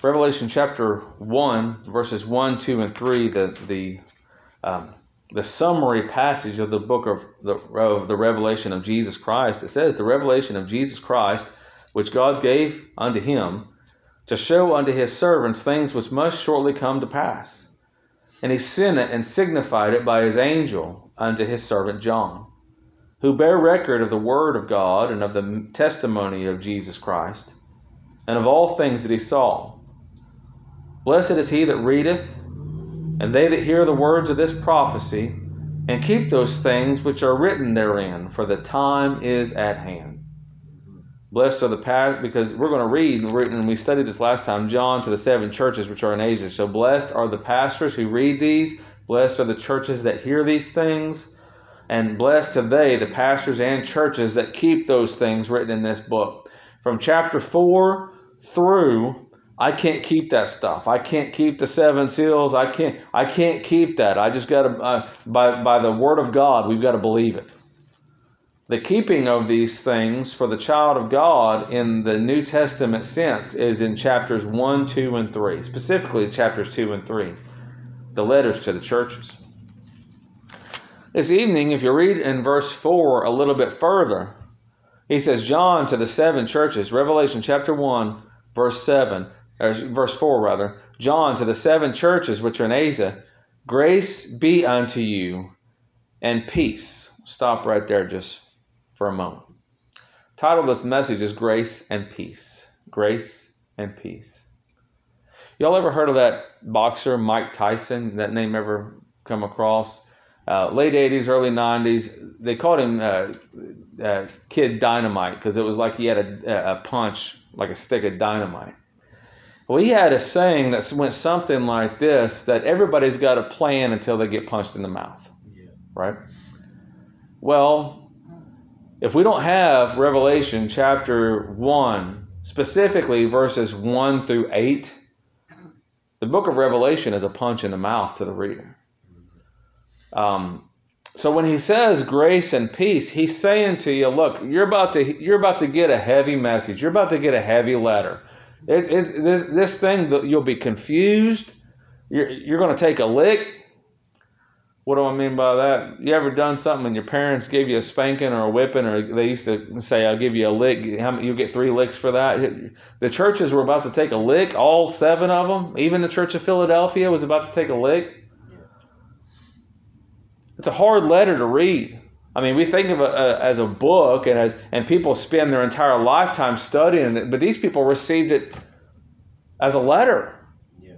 Revelation chapter 1, verses 1, 2, and 3, the, the, um, the summary passage of the book of the, of the revelation of Jesus Christ. It says, The revelation of Jesus Christ, which God gave unto him, to show unto his servants things which must shortly come to pass. And he sent it and signified it by his angel unto his servant John, who bare record of the word of God and of the testimony of Jesus Christ, and of all things that he saw Blessed is he that readeth, and they that hear the words of this prophecy, and keep those things which are written therein, for the time is at hand. Blessed are the past, because we're going to read, and we studied this last time, John to the seven churches which are in Asia. So blessed are the pastors who read these, blessed are the churches that hear these things, and blessed are they, the pastors and churches that keep those things written in this book. From chapter 4 through I can't keep that stuff. I can't keep the seven seals. I can't. I can't keep that. I just got to uh, by by the word of God. We've got to believe it. The keeping of these things for the child of God in the New Testament sense is in chapters one, two, and three. Specifically, chapters two and three, the letters to the churches. This evening, if you read in verse four a little bit further, he says, "John to the seven churches." Revelation chapter one, verse seven verse 4 rather, John to the seven churches which are in Asia, grace be unto you and peace. Stop right there just for a moment. Title of this message is Grace and Peace. Grace and Peace. Y'all ever heard of that boxer Mike Tyson? That name ever come across? Uh, late 80s, early 90s, they called him uh, uh, Kid Dynamite because it was like he had a, a punch like a stick of dynamite. Well, he had a saying that went something like this that everybody's got a plan until they get punched in the mouth. Yeah. Right? Well, if we don't have Revelation chapter 1, specifically verses 1 through 8, the book of Revelation is a punch in the mouth to the reader. Um, so when he says grace and peace, he's saying to you, look, you're about to you're about to get a heavy message. You're about to get a heavy letter. It, it's this this thing you'll be confused. You're you're going to take a lick. What do I mean by that? You ever done something and your parents gave you a spanking or a whipping, or they used to say, "I'll give you a lick. You'll get three licks for that." The churches were about to take a lick. All seven of them, even the Church of Philadelphia, was about to take a lick. It's a hard letter to read. I mean, we think of it uh, as a book, and as and people spend their entire lifetime studying it, but these people received it as a letter. Yeah.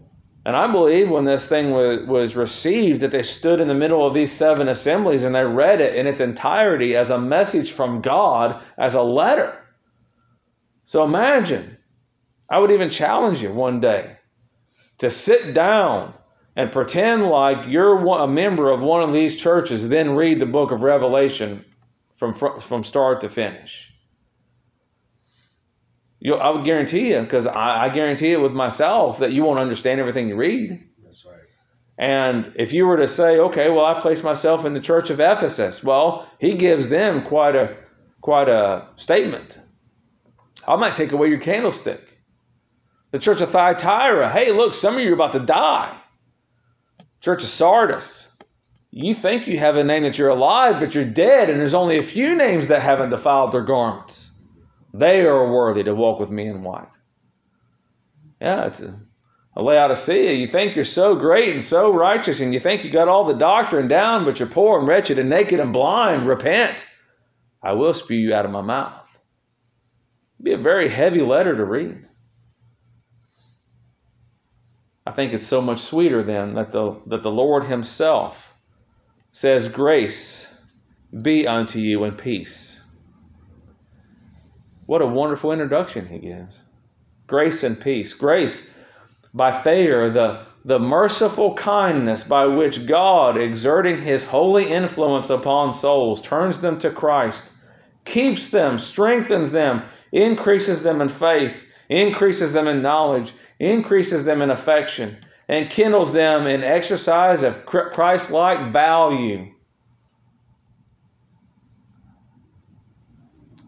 And I believe when this thing was, was received, that they stood in the middle of these seven assemblies and they read it in its entirety as a message from God, as a letter. So imagine, I would even challenge you one day to sit down and pretend like you're a member of one of these churches, then read the book of Revelation from, from start to finish. you I would guarantee you, because I, I guarantee it with myself, that you won't understand everything you read. That's right. And if you were to say, okay, well, I place myself in the church of Ephesus, well, he gives them quite a quite a statement. I might take away your candlestick. The church of Thyatira, hey, look, some of you are about to die. Church of Sardis, you think you have a name that you're alive, but you're dead, and there's only a few names that haven't defiled their garments. They are worthy to walk with me in white. Yeah, it's a, a Laodicea. You think you're so great and so righteous, and you think you got all the doctrine down, but you're poor and wretched and naked and blind. Repent. I will spew you out of my mouth. It'd be a very heavy letter to read. I think it's so much sweeter then that the, that the Lord Himself says, Grace be unto you and peace. What a wonderful introduction He gives. Grace and peace. Grace by Thayer, the, the merciful kindness by which God, exerting His holy influence upon souls, turns them to Christ, keeps them, strengthens them, increases them in faith, increases them in knowledge, increases them in affection, and kindles them in exercise of Christ like value.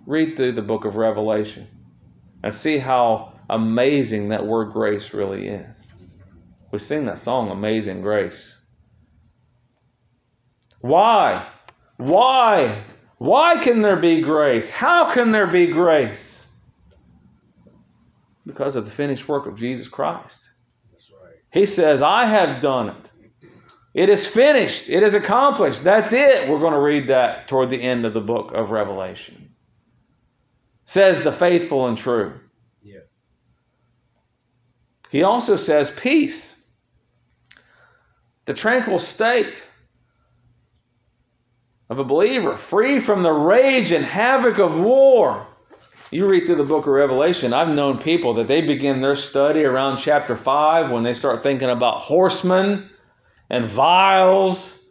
Read through the book of Revelation and see how amazing that word grace really is. We sing that song, Amazing Grace. Why? Why? Why can there be grace? How can there be grace? Because of the finished work of Jesus Christ. That's right. He says, I have done it. It is finished. It is accomplished. That's it. We're going to read that toward the end of the book of Revelation. Says the faithful and true. Yeah. He also says peace, the tranquil state of a believer, free from the rage and havoc of war. You read through the book of Revelation, I've known people that they begin their study around chapter 5 when they start thinking about horsemen and vials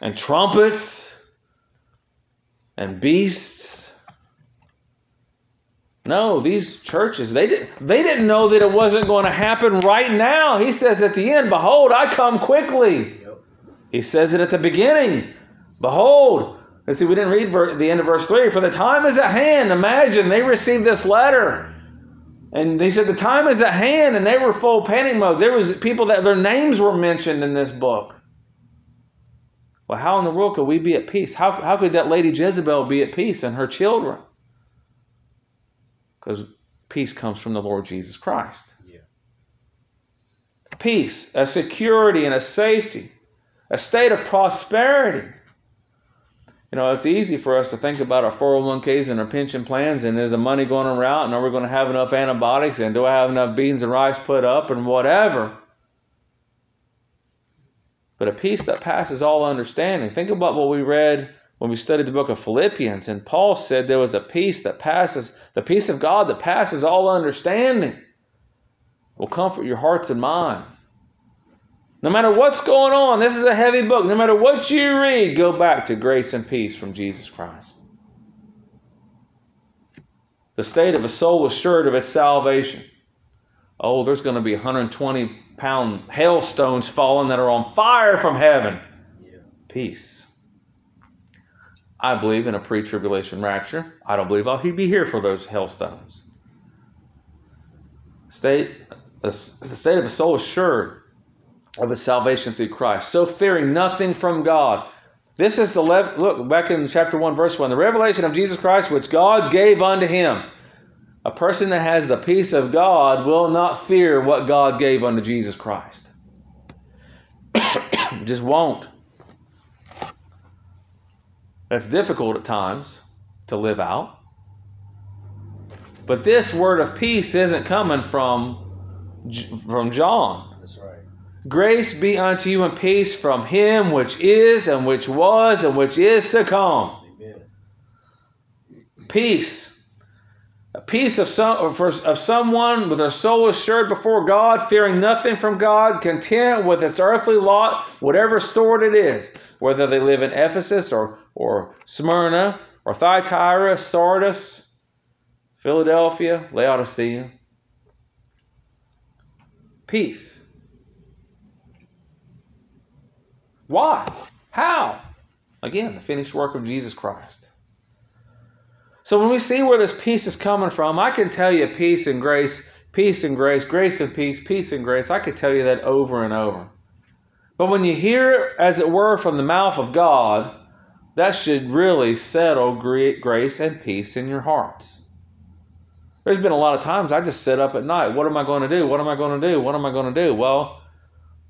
and trumpets and beasts. No, these churches, they, did, they didn't know that it wasn't going to happen right now. He says at the end, Behold, I come quickly. He says it at the beginning. Behold. Let's see, we didn't read ver- the end of verse 3. For the time is at hand. Imagine they received this letter. And they said the time is at hand, and they were full panic mode. There was people that their names were mentioned in this book. Well, how in the world could we be at peace? How, how could that lady Jezebel be at peace and her children? Because peace comes from the Lord Jesus Christ. Yeah. Peace, a security, and a safety, a state of prosperity. You know, it's easy for us to think about our 401ks and our pension plans, and is the money going around, and are we going to have enough antibiotics, and do I have enough beans and rice put up, and whatever. But a peace that passes all understanding. Think about what we read when we studied the book of Philippians, and Paul said there was a peace that passes, the peace of God that passes all understanding will comfort your hearts and minds. No matter what's going on, this is a heavy book. No matter what you read, go back to grace and peace from Jesus Christ. The state of a soul assured of its salvation. Oh, there's going to be 120 pound hailstones falling that are on fire from heaven. Yeah. Peace. I believe in a pre tribulation rapture. I don't believe I'll be here for those hailstones. State, the state of a soul assured of his salvation through Christ. So fearing nothing from God. This is the le- look back in chapter 1 verse 1 the revelation of Jesus Christ which God gave unto him. A person that has the peace of God will not fear what God gave unto Jesus Christ. Just won't. That's difficult at times to live out. But this word of peace isn't coming from from John. That's right. Grace be unto you and peace from him which is and which was and which is to come. Amen. Peace. A peace of some of someone with their soul assured before God, fearing nothing from God, content with its earthly lot, whatever sort it is, whether they live in Ephesus or, or Smyrna or Thyatira, Sardis, Philadelphia, Laodicea. Peace. Why? How? Again, hmm. the finished work of Jesus Christ. So when we see where this peace is coming from, I can tell you peace and grace, peace and grace, grace and peace, peace and grace. I could tell you that over and over. But when you hear it, as it were, from the mouth of God, that should really settle grace and peace in your hearts. There's been a lot of times I just sit up at night. What am I going to do? What am I going to do? What am I going to do? Well,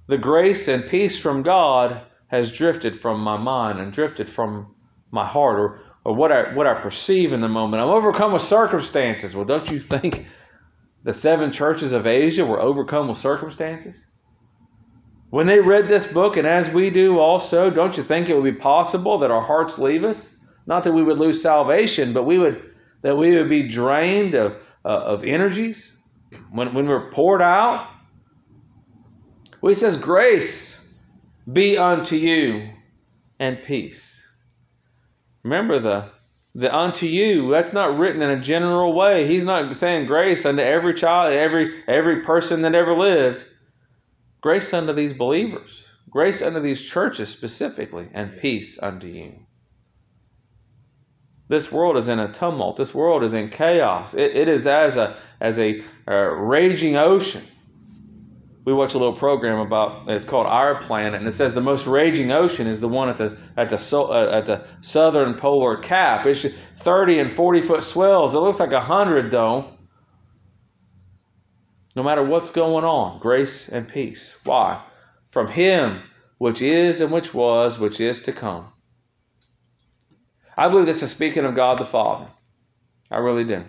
the grace and peace from God has drifted from my mind and drifted from my heart or, or what I what I perceive in the moment. I'm overcome with circumstances. Well, don't you think the seven churches of Asia were overcome with circumstances? When they read this book, and as we do also, don't you think it would be possible that our hearts leave us? Not that we would lose salvation, but we would that we would be drained of uh, of energies when when we're poured out. Well, he says, "Grace be unto you and peace." Remember the the unto you that's not written in a general way. He's not saying grace unto every child, every every person that ever lived. Grace unto these believers, grace unto these churches specifically, and peace unto you. This world is in a tumult. This world is in chaos. It, it is as a as a, a raging ocean. We watch a little program about it's called Our Planet, and it says the most raging ocean is the one at the at the uh, at the southern polar cap. It's 30 and 40 foot swells. It looks like a hundred though. No matter what's going on, grace and peace. Why? From Him which is and which was, which is to come. I believe this is speaking of God the Father. I really do.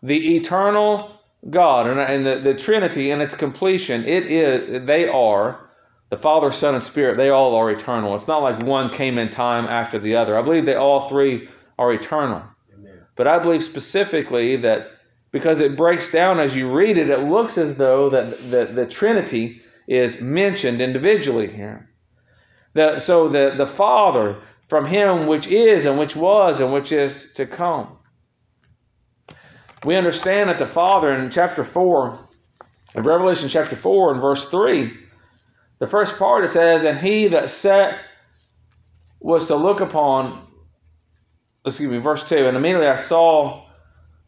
The eternal God and, the, the Trinity in its completion, it is they are the Father, Son, and Spirit, they all are eternal. It's not like one came in time after the other. I believe they all three are eternal. Amen. But I believe specifically that because it breaks down as you read it, it looks as though that the, the Trinity is mentioned individually here. The, so the, the Father, from him which is and which was and which is to come. We understand that the Father in chapter 4, in Revelation chapter 4 and verse 3, the first part it says, And he that sat was to look upon, excuse me, verse 2, and immediately I saw,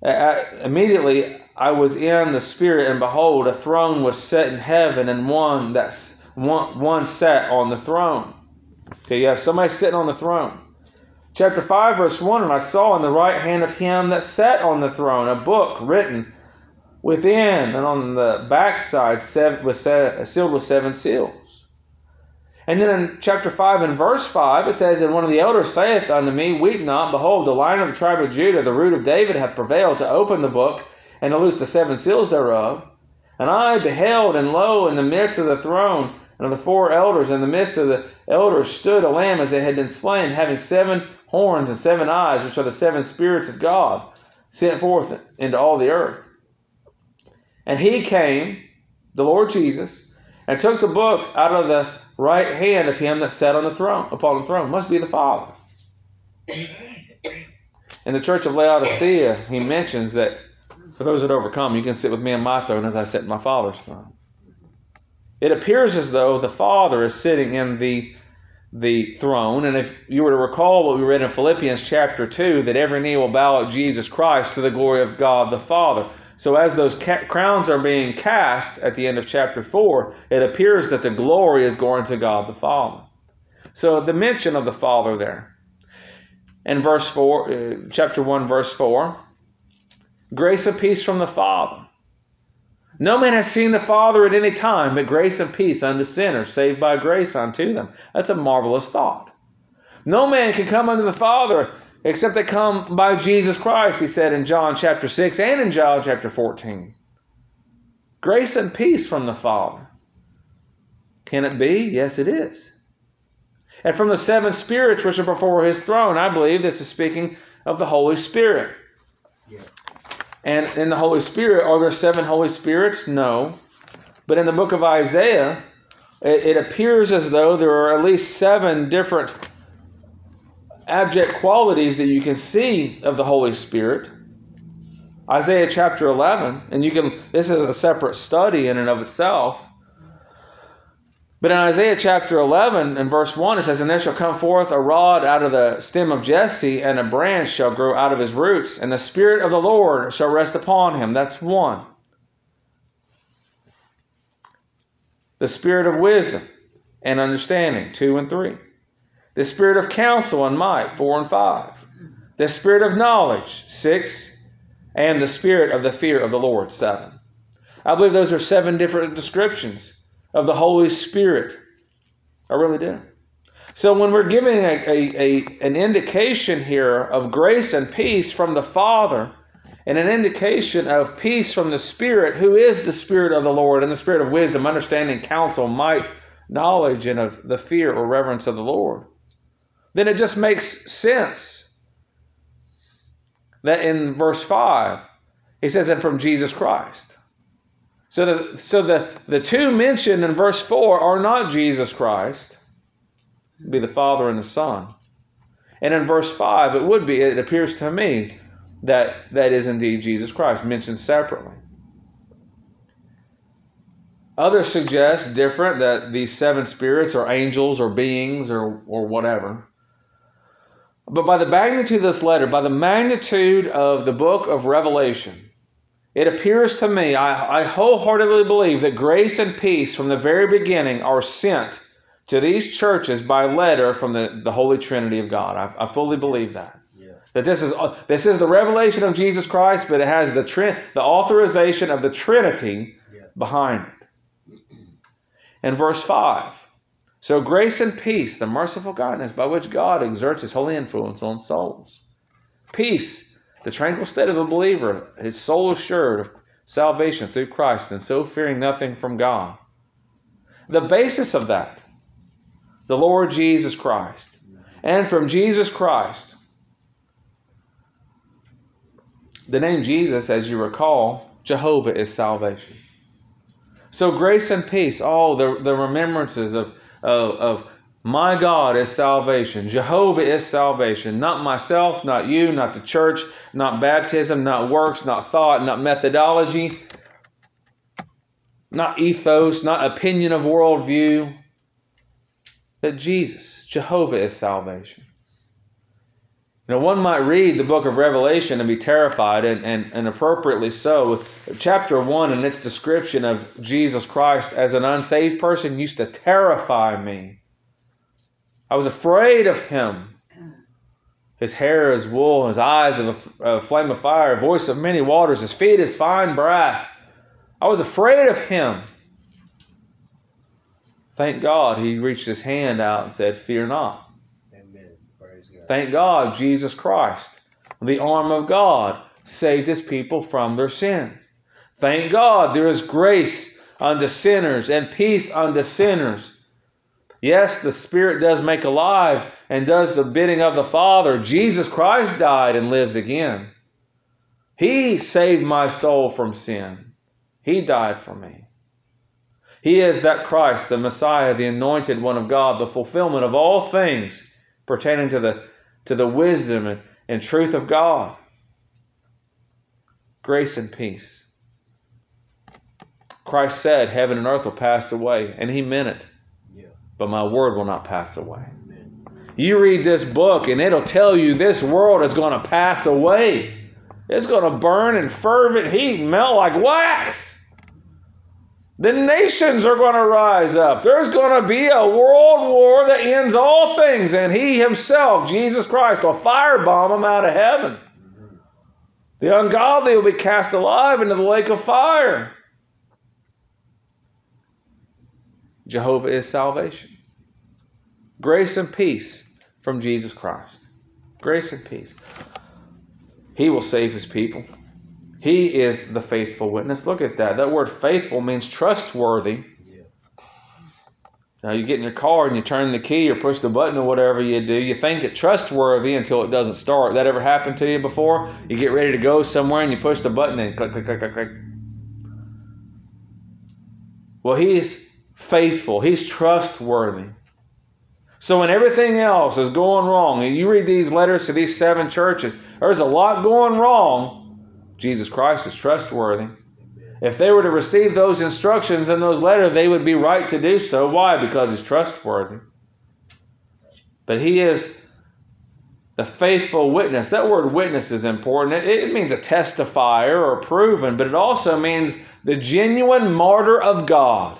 immediately I was in the Spirit, and behold, a throne was set in heaven, and one that one, one sat on the throne. Okay, you have somebody sitting on the throne. Chapter 5, verse 1 And I saw in the right hand of him that sat on the throne a book written within, and on the backside sealed with seven seals. And then in chapter 5 and verse 5, it says, And one of the elders saith unto me, Weep not, behold, the lion of the tribe of Judah, the root of David, hath prevailed to open the book and to loose the seven seals thereof. And I beheld, and lo, in the midst of the throne and of the four elders, in the midst of the elders stood a lamb as it had been slain, having seven horns and seven eyes, which are the seven spirits of God, sent forth into all the earth. And he came, the Lord Jesus, and took the book out of the right hand of him that sat on the throne, upon the throne. Must be the Father. In the church of Laodicea, he mentions that for those that overcome, you can sit with me on my throne as I sit in my Father's throne. It appears as though the Father is sitting in the the throne. And if you were to recall what we read in Philippians chapter 2, that every knee will bow at Jesus Christ to the glory of God the Father. So as those ca- crowns are being cast at the end of chapter 4, it appears that the glory is going to God the Father. So the mention of the Father there. In verse 4, uh, chapter 1, verse 4, grace and peace from the Father no man has seen the Father at any time, but grace and peace unto sinners, saved by grace unto them. That's a marvelous thought. No man can come unto the Father except they come by Jesus Christ, he said in John chapter 6 and in John chapter 14. Grace and peace from the Father. Can it be? Yes, it is. And from the seven spirits which are before his throne, I believe this is speaking of the Holy Spirit. And in the Holy Spirit, are there seven Holy Spirits? No. But in the book of Isaiah, it, it appears as though there are at least seven different abject qualities that you can see of the Holy Spirit. Isaiah chapter 11, and you can, this is a separate study in and of itself. But in Isaiah chapter 11 and verse 1, it says, And there shall come forth a rod out of the stem of Jesse, and a branch shall grow out of his roots, and the Spirit of the Lord shall rest upon him. That's one. The Spirit of wisdom and understanding, two and three. The Spirit of counsel and might, four and five. The Spirit of knowledge, six. And the Spirit of the fear of the Lord, seven. I believe those are seven different descriptions of the Holy Spirit. I really do. So when we're giving a, a, a, an indication here of grace and peace from the Father, and an indication of peace from the Spirit, who is the Spirit of the Lord, and the Spirit of wisdom, understanding, counsel, might, knowledge, and of the fear or reverence of the Lord, then it just makes sense that in verse 5, he says, and from Jesus Christ. So the, so the, the two mentioned in verse 4 are not Jesus Christ, be the Father and the Son. And in verse 5, it would be, it appears to me, that that is indeed Jesus Christ, mentioned separately. Others suggest different that these seven spirits are angels or beings or, or whatever. But by the magnitude of this letter, by the magnitude of the book of Revelation, it appears to me, I, I wholeheartedly believe that grace and peace from the very beginning are sent to these churches by letter from the, the Holy Trinity of God. I, I fully believe that. Yeah. That this is uh, this is the revelation of Jesus Christ, but it has the the authorization of the Trinity yeah. behind it. In verse five, so grace and peace, the merciful kindness by which God exerts His holy influence on souls. Peace, the tranquil state of a believer, his soul assured of salvation through Christ, and so fearing nothing from God. The basis of that the Lord Jesus Christ. And from Jesus Christ, the name Jesus, as you recall, Jehovah is salvation. So grace and peace, all the, the remembrances of, of, of my God is salvation. Jehovah is salvation. Not myself, not you, not the church, not baptism, not works, not thought, not methodology, not ethos, not opinion of worldview, that Jesus, Jehovah, is salvation. Now, one might read the book of Revelation and be terrified, and, and, and appropriately so. Chapter 1 and its description of Jesus Christ as an unsaved person used to terrify me. I was afraid of him. His hair is wool, his eyes of a, a flame of fire, a voice of many waters, his feet is fine brass. I was afraid of him. Thank God he reached his hand out and said, Fear not. Amen. Praise God. Thank God Jesus Christ, the arm of God, saved his people from their sins. Thank God there is grace unto sinners and peace unto sinners. Yes, the Spirit does make alive and does the bidding of the Father. Jesus Christ died and lives again. He saved my soul from sin. He died for me. He is that Christ, the Messiah, the anointed one of God, the fulfillment of all things pertaining to the, to the wisdom and, and truth of God. Grace and peace. Christ said, Heaven and earth will pass away, and he meant it. But my word will not pass away. You read this book, and it'll tell you this world is going to pass away. It's going to burn in fervent heat, melt like wax. The nations are going to rise up. There's going to be a world war that ends all things, and He Himself, Jesus Christ, will firebomb them out of heaven. The ungodly will be cast alive into the lake of fire. Jehovah is salvation. Grace and peace from Jesus Christ. Grace and peace. He will save His people. He is the faithful witness. Look at that. That word faithful means trustworthy. Now you get in your car and you turn the key or push the button or whatever you do. You think it trustworthy until it doesn't start. That ever happened to you before? You get ready to go somewhere and you push the button and click, click, click, click, click. Well, he's faithful. He's trustworthy. So when everything else is going wrong, and you read these letters to these seven churches, there's a lot going wrong Jesus Christ is trustworthy. If they were to receive those instructions in those letters, they would be right to do so. Why? Because he's trustworthy. But he is the faithful witness. That word witness is important. It, it means a testifier or proven, but it also means the genuine martyr of God.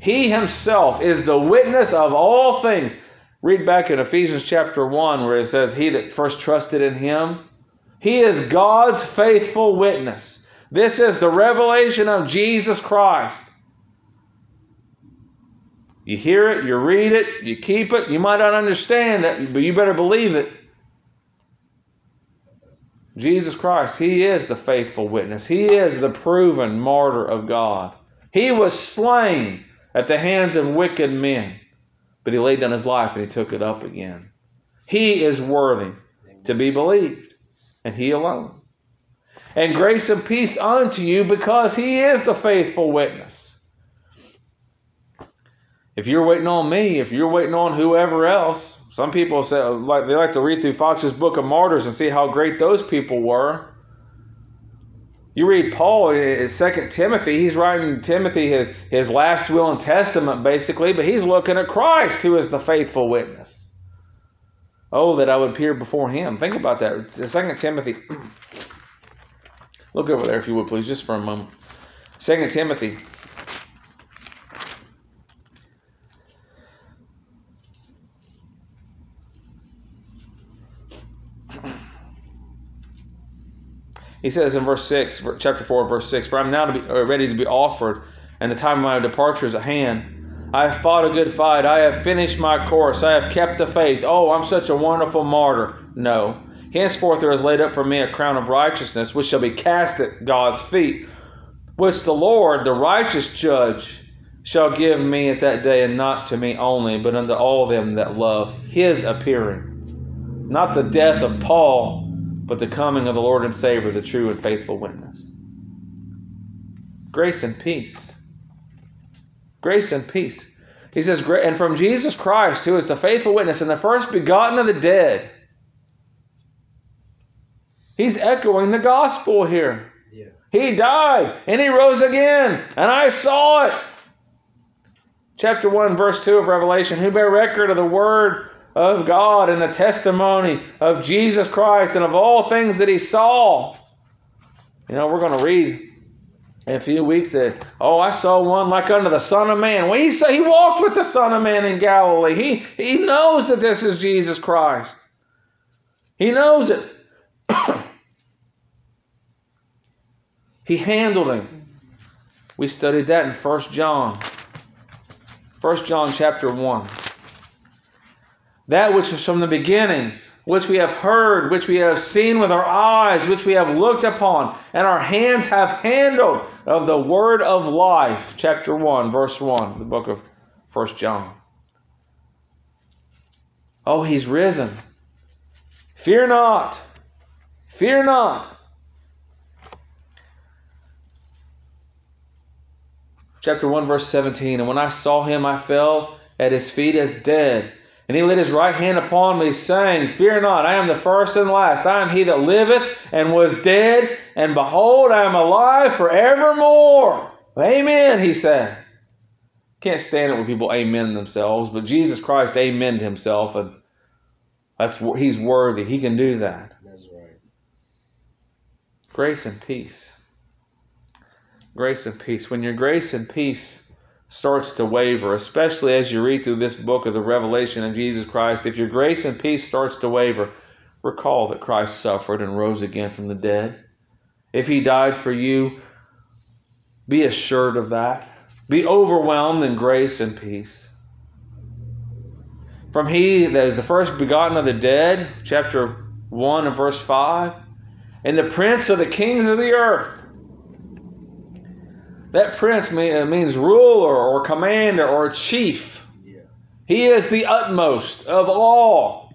He himself is the witness of all things. Read back in Ephesians chapter 1 where it says, He that first trusted in him he is God's faithful witness. This is the revelation of Jesus Christ. You hear it, you read it, you keep it. You might not understand it, but you better believe it. Jesus Christ, He is the faithful witness. He is the proven martyr of God. He was slain at the hands of wicked men, but He laid down His life and He took it up again. He is worthy to be believed and He alone. And grace and peace unto you because He is the faithful witness. If you're waiting on me, if you're waiting on whoever else, some people say like they like to read through Fox's Book of Martyrs and see how great those people were. You read Paul in 2 Timothy, he's writing Timothy his, his last will and testament basically, but he's looking at Christ who is the faithful witness. Oh, that I would appear before him. Think about that. Second Timothy. Look over there, if you would, please, just for a moment. Second Timothy. He says in verse 6, chapter 4, verse 6, For I am now to be, uh, ready to be offered, and the time of my departure is at hand. I have fought a good fight. I have finished my course. I have kept the faith. Oh, I'm such a wonderful martyr. No. Henceforth there is laid up for me a crown of righteousness, which shall be cast at God's feet, which the Lord, the righteous judge, shall give me at that day, and not to me only, but unto all them that love his appearing. Not the death of Paul, but the coming of the Lord and Savior, the true and faithful witness. Grace and peace. Grace and peace. He says, and from Jesus Christ, who is the faithful witness and the first begotten of the dead. He's echoing the gospel here. Yeah. He died and he rose again, and I saw it. Chapter 1, verse 2 of Revelation Who bear record of the word of God and the testimony of Jesus Christ and of all things that he saw. You know, we're going to read in a few weeks that, oh, I saw one like unto the Son of Man. Well, he, said he walked with the Son of Man in Galilee. He, he knows that this is Jesus Christ. He knows it. he handled him. We studied that in 1 John. 1 John chapter 1. That which was from the beginning, which we have heard, which we have seen with our eyes, which we have looked upon, and our hands have handled of the word of life. Chapter 1, verse 1, the book of 1 John. Oh, he's risen. Fear not. Fear not. Chapter 1, verse 17. And when I saw him, I fell at his feet as dead. And he laid his right hand upon me, saying, Fear not, I am the first and last. I am he that liveth and was dead, and behold, I am alive forevermore. Amen, he says. Can't stand it when people amen themselves, but Jesus Christ amened himself, and that's he's worthy. He can do that. That's right. Grace and peace. Grace and peace. When your grace and peace starts to waver, especially as you read through this book of the revelation of Jesus Christ, if your grace and peace starts to waver, recall that Christ suffered and rose again from the dead. If he died for you, be assured of that. Be overwhelmed in grace and peace. From he that is the first begotten of the dead, chapter 1 and verse 5, and the prince of the kings of the earth that prince uh, means ruler or commander or chief. Yeah. He is the utmost of all.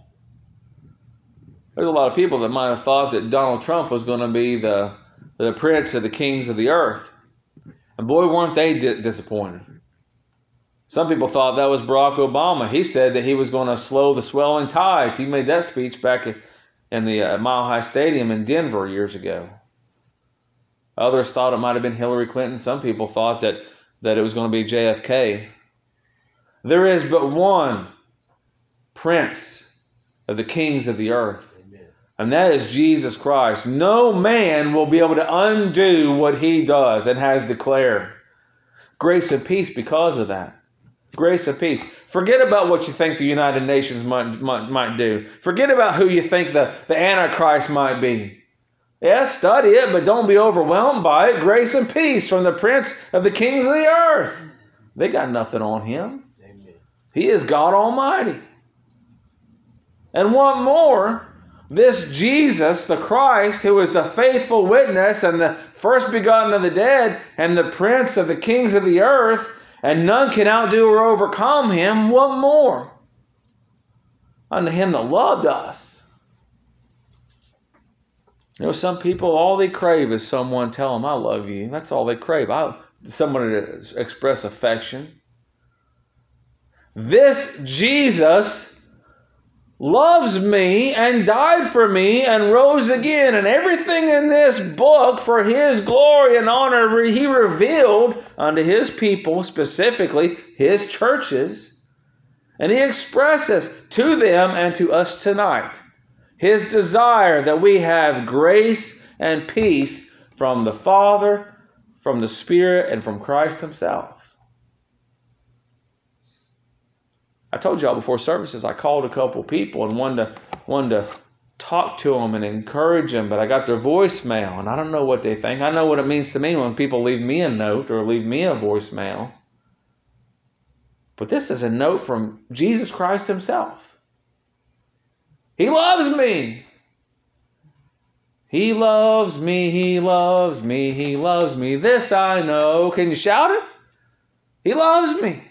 There's a lot of people that might have thought that Donald Trump was going to be the, the prince of the kings of the earth. And boy, weren't they di- disappointed. Some people thought that was Barack Obama. He said that he was going to slow the swelling tides. He made that speech back in the uh, Mile High Stadium in Denver years ago. Others thought it might have been Hillary Clinton. Some people thought that, that it was going to be JFK. There is but one prince of the kings of the earth, Amen. and that is Jesus Christ. No man will be able to undo what he does and has declared. Grace and peace because of that. Grace and peace. Forget about what you think the United Nations might, might, might do. Forget about who you think the, the Antichrist might be. Yeah, study it, but don't be overwhelmed by it. Grace and peace from the Prince of the Kings of the earth. They got nothing on him. Amen. He is God Almighty. And one more, this Jesus, the Christ, who is the faithful witness and the first begotten of the dead and the Prince of the Kings of the earth, and none can outdo or overcome him, what more? Unto him that loved us you know, some people, all they crave is someone tell them, I love you. That's all they crave. I, someone to express affection. This Jesus loves me and died for me and rose again. And everything in this book for his glory and honor, he revealed unto his people, specifically his churches. And he expresses to them and to us tonight his desire that we have grace and peace from the Father, from the Spirit, and from Christ himself. I told y'all before services, I called a couple people and wanted to, wanted to talk to them and encourage them, but I got their voicemail and I don't know what they think. I know what it means to me when people leave me a note or leave me a voicemail. But this is a note from Jesus Christ Himself. He loves me. He loves me, He loves me, He loves me. This I know. Can you shout it? He loves me.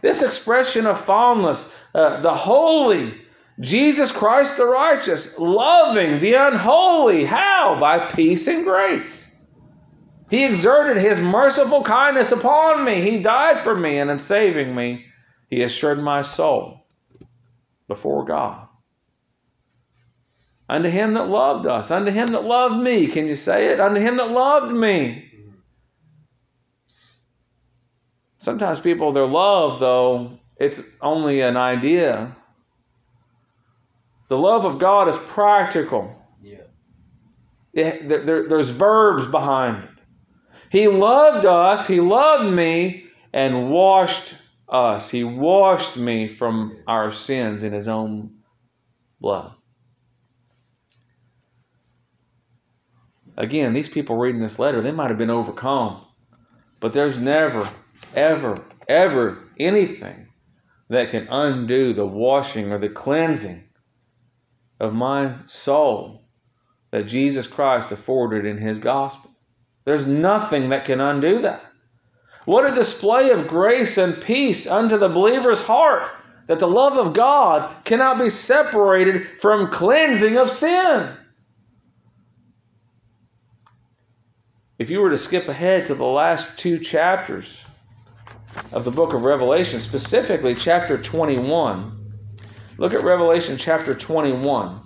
This expression of fondness, uh, the holy, Jesus Christ the righteous, loving the unholy. How? By peace and grace. He exerted his merciful kindness upon me. He died for me, and in saving me, he assured my soul before God. Unto him that loved us, unto him that loved me. Can you say it? Unto him that loved me. Sometimes people, their love, though, it's only an idea. The love of God is practical. Yeah. It, there, there's verbs behind it. He loved us, He loved me, and washed us. He washed me from our sins in His own blood. Again, these people reading this letter, they might have been overcome, but there's never ever, ever anything that can undo the washing or the cleansing of my soul that Jesus Christ afforded in his gospel. There's nothing that can undo that. What a display of grace and peace unto the believer's heart that the love of God cannot be separated from cleansing of sin. If you were to skip ahead to the last two chapters of the book of Revelation, specifically chapter 21. Look at Revelation chapter 21.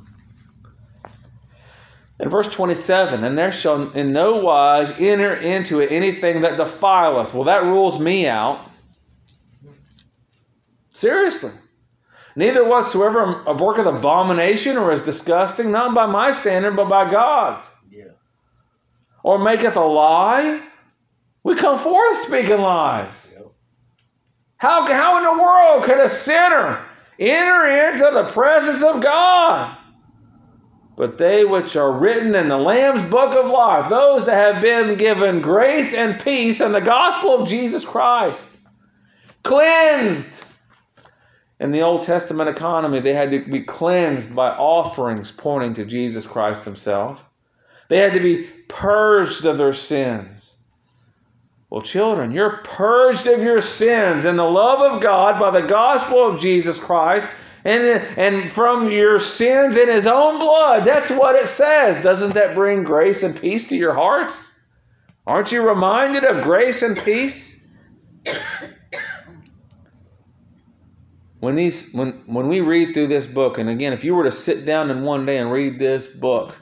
In verse 27, and there shall in no wise enter into it anything that defileth. Well, that rules me out. Seriously. Neither whatsoever a work of abomination or is disgusting, not by my standard, but by God's. Yeah. Or maketh a lie. We come forth speaking lies. How, how in the world could a sinner enter into the presence of God? But they which are written in the Lamb's book of life, those that have been given grace and peace and the gospel of Jesus Christ, cleansed. In the Old Testament economy, they had to be cleansed by offerings pointing to Jesus Christ Himself. They had to be purged of their sins. Well, children, you're purged of your sins in the love of God by the gospel of Jesus Christ and, and from your sins in His own blood. That's what it says. Doesn't that bring grace and peace to your hearts? Aren't you reminded of grace and peace? When these when when we read through this book, and again, if you were to sit down in one day and read this book,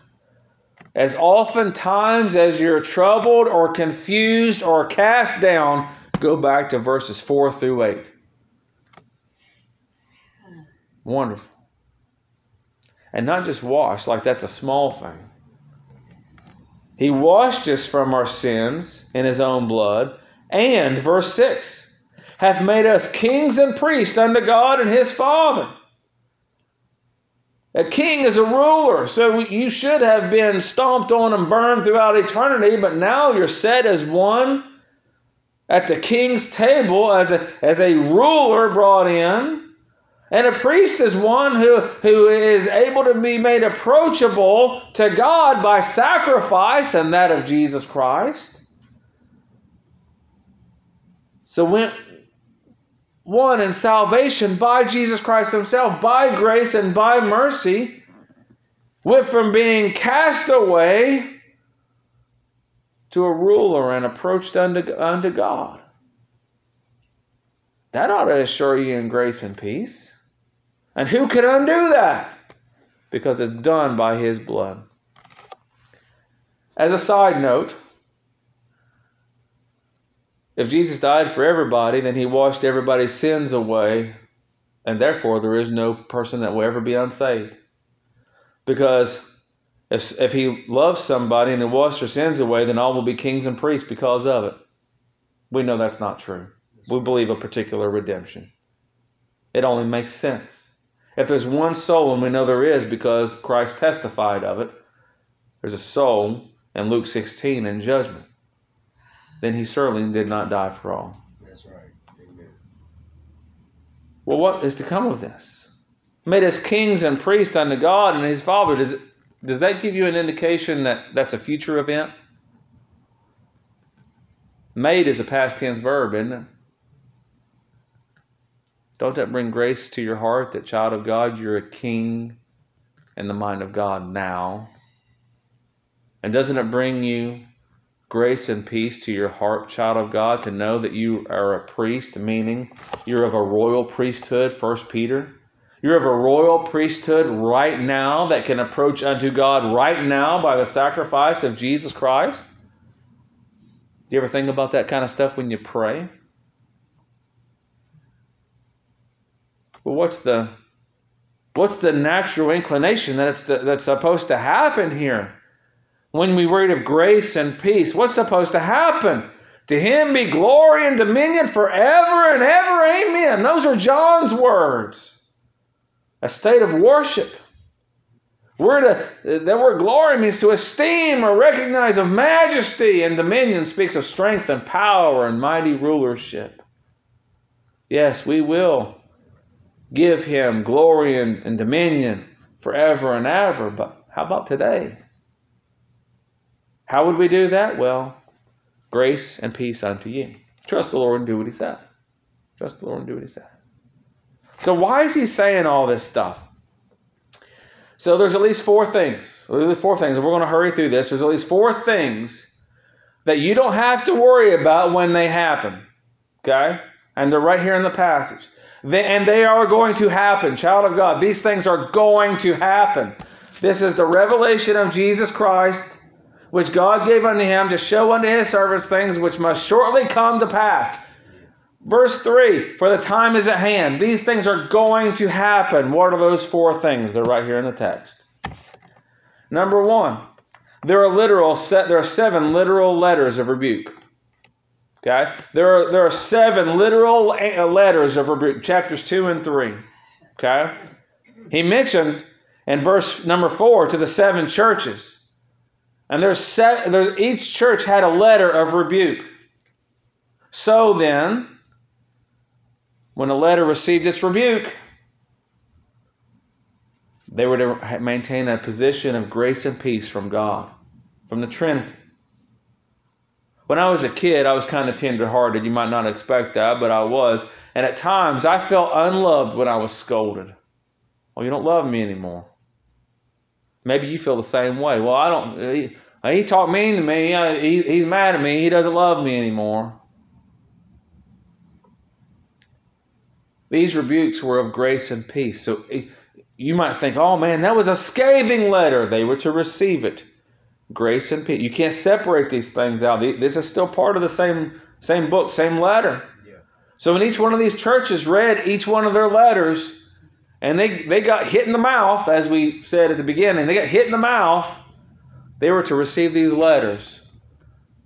as oftentimes as you're troubled or confused or cast down, go back to verses 4 through 8. Wonderful. And not just wash, like that's a small thing. He washed us from our sins in his own blood, and, verse 6, hath made us kings and priests unto God and his Father. A king is a ruler, so you should have been stomped on and burned throughout eternity, but now you're set as one at the king's table as a, as a ruler brought in. And a priest is one who, who is able to be made approachable to God by sacrifice and that of Jesus Christ. So when, one in salvation by Jesus Christ Himself, by grace and by mercy, went from being cast away to a ruler and approached unto, unto God. That ought to assure you in grace and peace. And who can undo that? Because it's done by His blood. As a side note, if Jesus died for everybody, then he washed everybody's sins away And therefore, there is no person that will ever be unsaved. Because if, if he loves somebody and he washes their sins away, then all will be kings and priests because of it. We know that's not true. We believe a particular redemption. It only makes sense. If there's one soul, and we know there is because Christ testified of it, there's a soul in Luke 16 in judgment. Then he certainly did not die for all. That's right. Amen. Well, what is to come of this? Made us kings and priests unto God and his Father. Does, it, does that give you an indication that that's a future event? Made is a past tense verb, isn't it? Don't that bring grace to your heart that, child of God, you're a king in the mind of God now? And doesn't it bring you grace and peace to your heart, child of God, to know that you are a priest, meaning you're of a royal priesthood, First Peter? You're of a royal priesthood right now that can approach unto God right now by the sacrifice of Jesus Christ? Do you ever think about that kind of stuff when you pray? Well, what's the what's the natural inclination that it's the, that's supposed to happen here? When we read of grace and peace, what's supposed to happen? To him be glory and dominion forever and ever. Amen. Those are John's words. A state of worship. We're to, that word glory means to esteem or recognize of majesty, and dominion speaks of strength and power and mighty rulership. Yes, we will give him glory and, and dominion forever and ever. But how about today? How would we do that? Well, grace and peace unto you. Trust the Lord and do what he says. Trust the Lord and do what he says. So why is he saying all this stuff? So there's at least four things. There's four things, and we're going to hurry through this. There's at least four things that you don't have to worry about when they happen. Okay? And they're right here in the passage. They, and they are going to happen. Child of God, these things are going to happen. This is the revelation of Jesus Christ, which God gave unto him to show unto his servants things which must shortly come to pass. Verse 3 For the time is at hand. These things are going to happen. What are those four things? They're right here in the text. Number one, there are literal set there are seven literal letters of rebuke. Okay? There are, there are seven literal uh, letters of rebuke, chapters 2 and 3. Okay? He mentioned in verse number 4 to the seven churches. And there's, set, there's each church had a letter of rebuke. So then, when a letter received its rebuke, they were to maintain a position of grace and peace from God, from the Trinity. When I was a kid, I was kind of tender-hearted. You might not expect that, but I was. And at times, I felt unloved when I was scolded. Well, you don't love me anymore. Maybe you feel the same way. Well, I don't. He, he talked mean to me. He, he's mad at me. He doesn't love me anymore. These rebukes were of grace and peace. So you might think, oh man, that was a scathing letter. They were to receive it grace and peace. You can't separate these things out. This is still part of the same same book, same letter. Yeah. So when each one of these churches read each one of their letters, and they they got hit in the mouth, as we said at the beginning, they got hit in the mouth. They were to receive these letters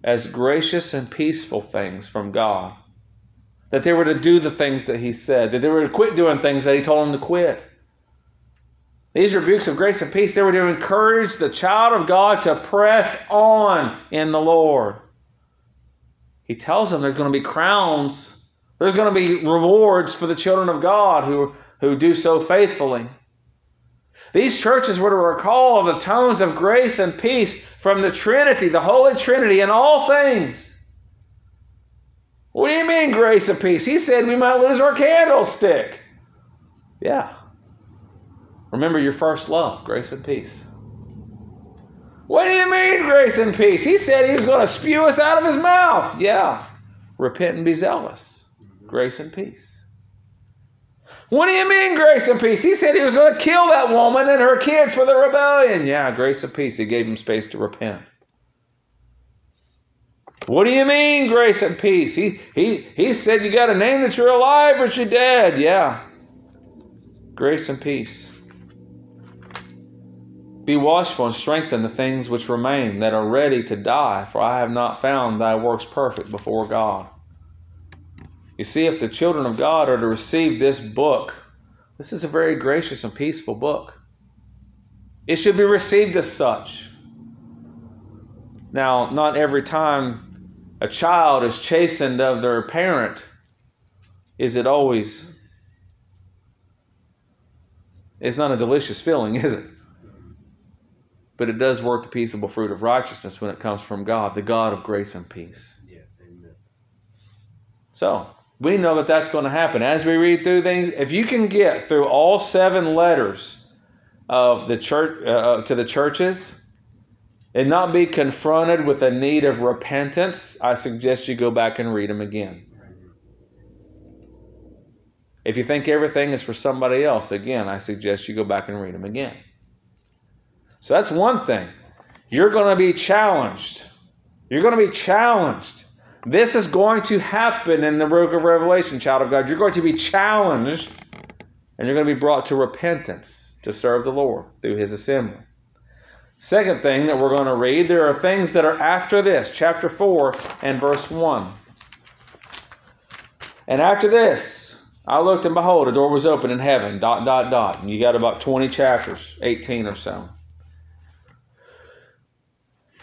as gracious and peaceful things from God. That they were to do the things that He said. That they were to quit doing things that He told them to quit. These rebukes of grace and peace, they were to encourage the child of God to press on in the Lord. He tells them there's going to be crowns, there's going to be rewards for the children of God who, who do so faithfully. These churches were to recall the tones of grace and peace from the Trinity, the Holy Trinity, in all things. What do you mean, grace and peace? He said we might lose our candlestick. Yeah, Remember your first love, grace and peace. What do you mean, grace and peace? He said he was going to spew us out of his mouth. Yeah. Repent and be zealous. Grace and peace. What do you mean, grace and peace? He said he was going to kill that woman and her kids for the rebellion. Yeah, grace and peace. He gave him space to repent. What do you mean, grace and peace? He, he, he said you got a name that you're alive or you're dead. Yeah. Grace and peace. Be watchful and strengthen the things which remain that are ready to die, for I have not found thy works perfect before God. You see, if the children of God are to receive this book, this is a very gracious and peaceful book. It should be received as such. Now, not every time a child is chastened of their parent is it always. It's not a delicious feeling, is it? But it does work the peaceable fruit of righteousness when it comes from God, the God of grace and peace. Yeah, amen. So, we know that that's going to happen. As we read through things, if you can get through all seven letters of the church uh, to the churches and not be confronted with a need of repentance, I suggest you go back and read them again. If you think everything is for somebody else, again, I suggest you go back and read them again. So that's one thing. You're going to be challenged. You're going to be challenged. This is going to happen in the book of Revelation, child of God. You're going to be challenged and you're going to be brought to repentance to serve the Lord through his assembly. Second thing that we're going to read, there are things that are after this, chapter 4 and verse 1. And after this, I looked and behold, a door was open in heaven, dot, dot, dot. And you got about 20 chapters, 18 or so.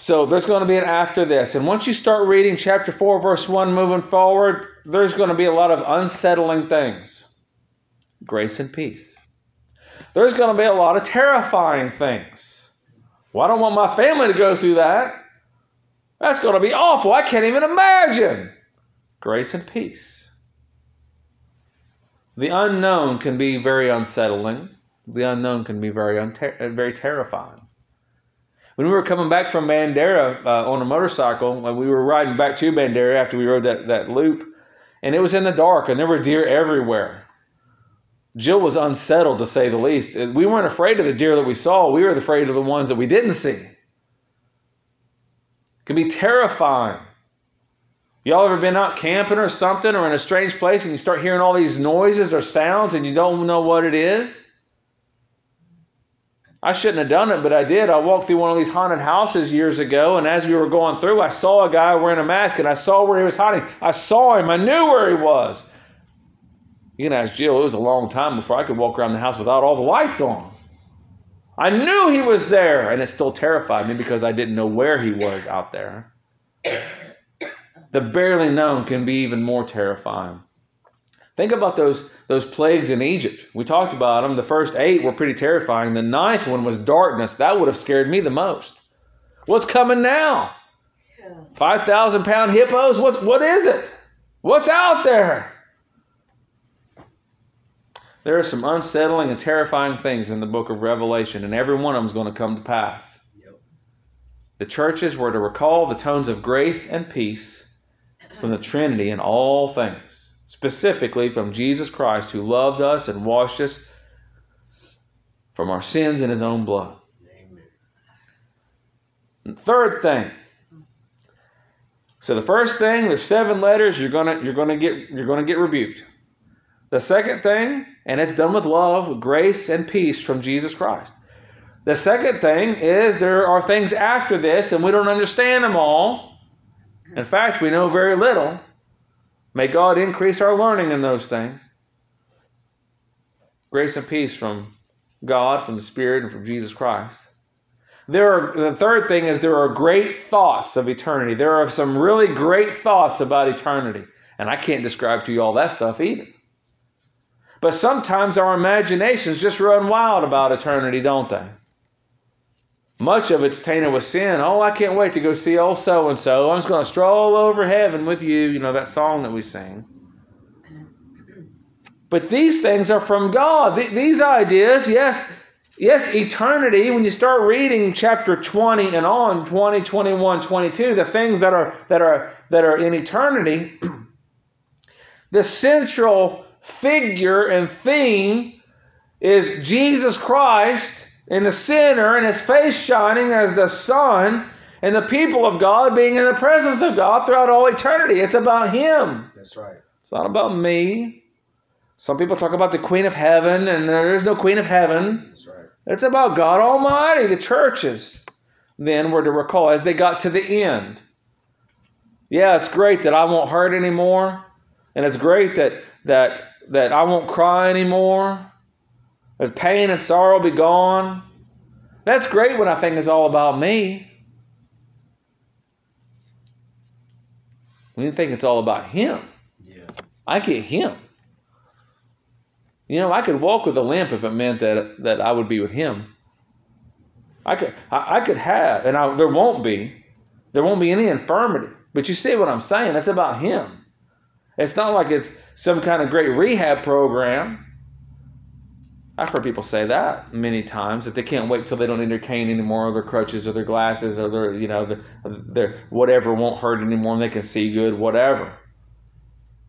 So there's going to be an after this. And once you start reading chapter 4, verse 1, moving forward, there's going to be a lot of unsettling things. Grace and peace. There's going to be a lot of terrifying things. Well, I don't want my family to go through that. That's going to be awful. I can't even imagine. Grace and peace. The unknown can be very unsettling. The unknown can be very, unter- uh, very terrifying. When we were coming back from Bandera uh, on a motorcycle, we were riding back to Bandera after we rode that, that loop, and it was in the dark, and there were deer everywhere. Jill was unsettled to say the least. We weren't afraid of the deer that we saw, we were afraid of the ones that we didn't see. It can be terrifying. Y'all ever been out camping or something or in a strange place and you start hearing all these noises or sounds and you don't know what it is? I shouldn't have done it, but I did. I walked through one of these haunted houses years ago, and as we were going through, I saw a guy wearing a mask, and I saw where he was hiding. I saw him. I knew where he was. You can ask Jill, it was a long time before I could walk around the house without all the lights on. I knew he was there, and it still terrified me because I didn't know where he was out there. The barely known can be even more terrifying. Think about those, those plagues in Egypt. We talked about them. The first eight were pretty terrifying. The ninth one was darkness. That would have scared me the most. What's coming now? 5,000 pound hippos? What's, what is it? What's out there? There are some unsettling and terrifying things in the book of Revelation, and every one of them is going to come to pass. Yep. The churches were to recall the tones of grace and peace from the Trinity in all things, specifically from Jesus Christ, who loved us and washed us from our sins in his own blood. Third thing. So the first thing, there's seven letters, you're gonna you're gonna get you're gonna get rebuked. The second thing, and it's done with love, grace, and peace from Jesus Christ. The second thing is there are things after this, and we don't understand them all. In fact, we know very little. May God increase our learning in those things. Grace and peace from God, from the Spirit, and from Jesus Christ. There are, the third thing is there are great thoughts of eternity. There are some really great thoughts about eternity. And I can't describe to you all that stuff either. But sometimes our imaginations just run wild about eternity, don't they? Much of it's tainted with sin. Oh, I can't wait to go see old so and so. I'm just going to stroll over heaven with you. You know, that song that we sing. But these things are from God. These ideas, yes, yes, eternity, when you start reading chapter 20 and on, 20, 21, 22, the things that are that are that are in eternity, the central figure and theme is Jesus Christ and the sinner and his face shining as the sun and the people of God being in the presence of God throughout all eternity. It's about him. That's right. It's not about me. Some people talk about the Queen of Heaven, and there is no Queen of Heaven. That's right. It's about God Almighty, the churches. Then were to recall as they got to the end. Yeah, it's great that I won't hurt anymore, and it's great that that that I won't cry anymore. That pain and sorrow be gone. That's great when I think it's all about me. When you think it's all about Him, Yeah. I get Him. You know, I could walk with a limp if it meant that that I would be with Him. I could, I, I could have, and I, there won't be, there won't be any infirmity. But you see what I'm saying? It's about Him. It's not like it's some kind of great rehab program. I've heard people say that many times that they can't wait till they don't need their cane anymore, or their crutches, or their glasses, or their you know their, their whatever won't hurt anymore, and they can see good, whatever.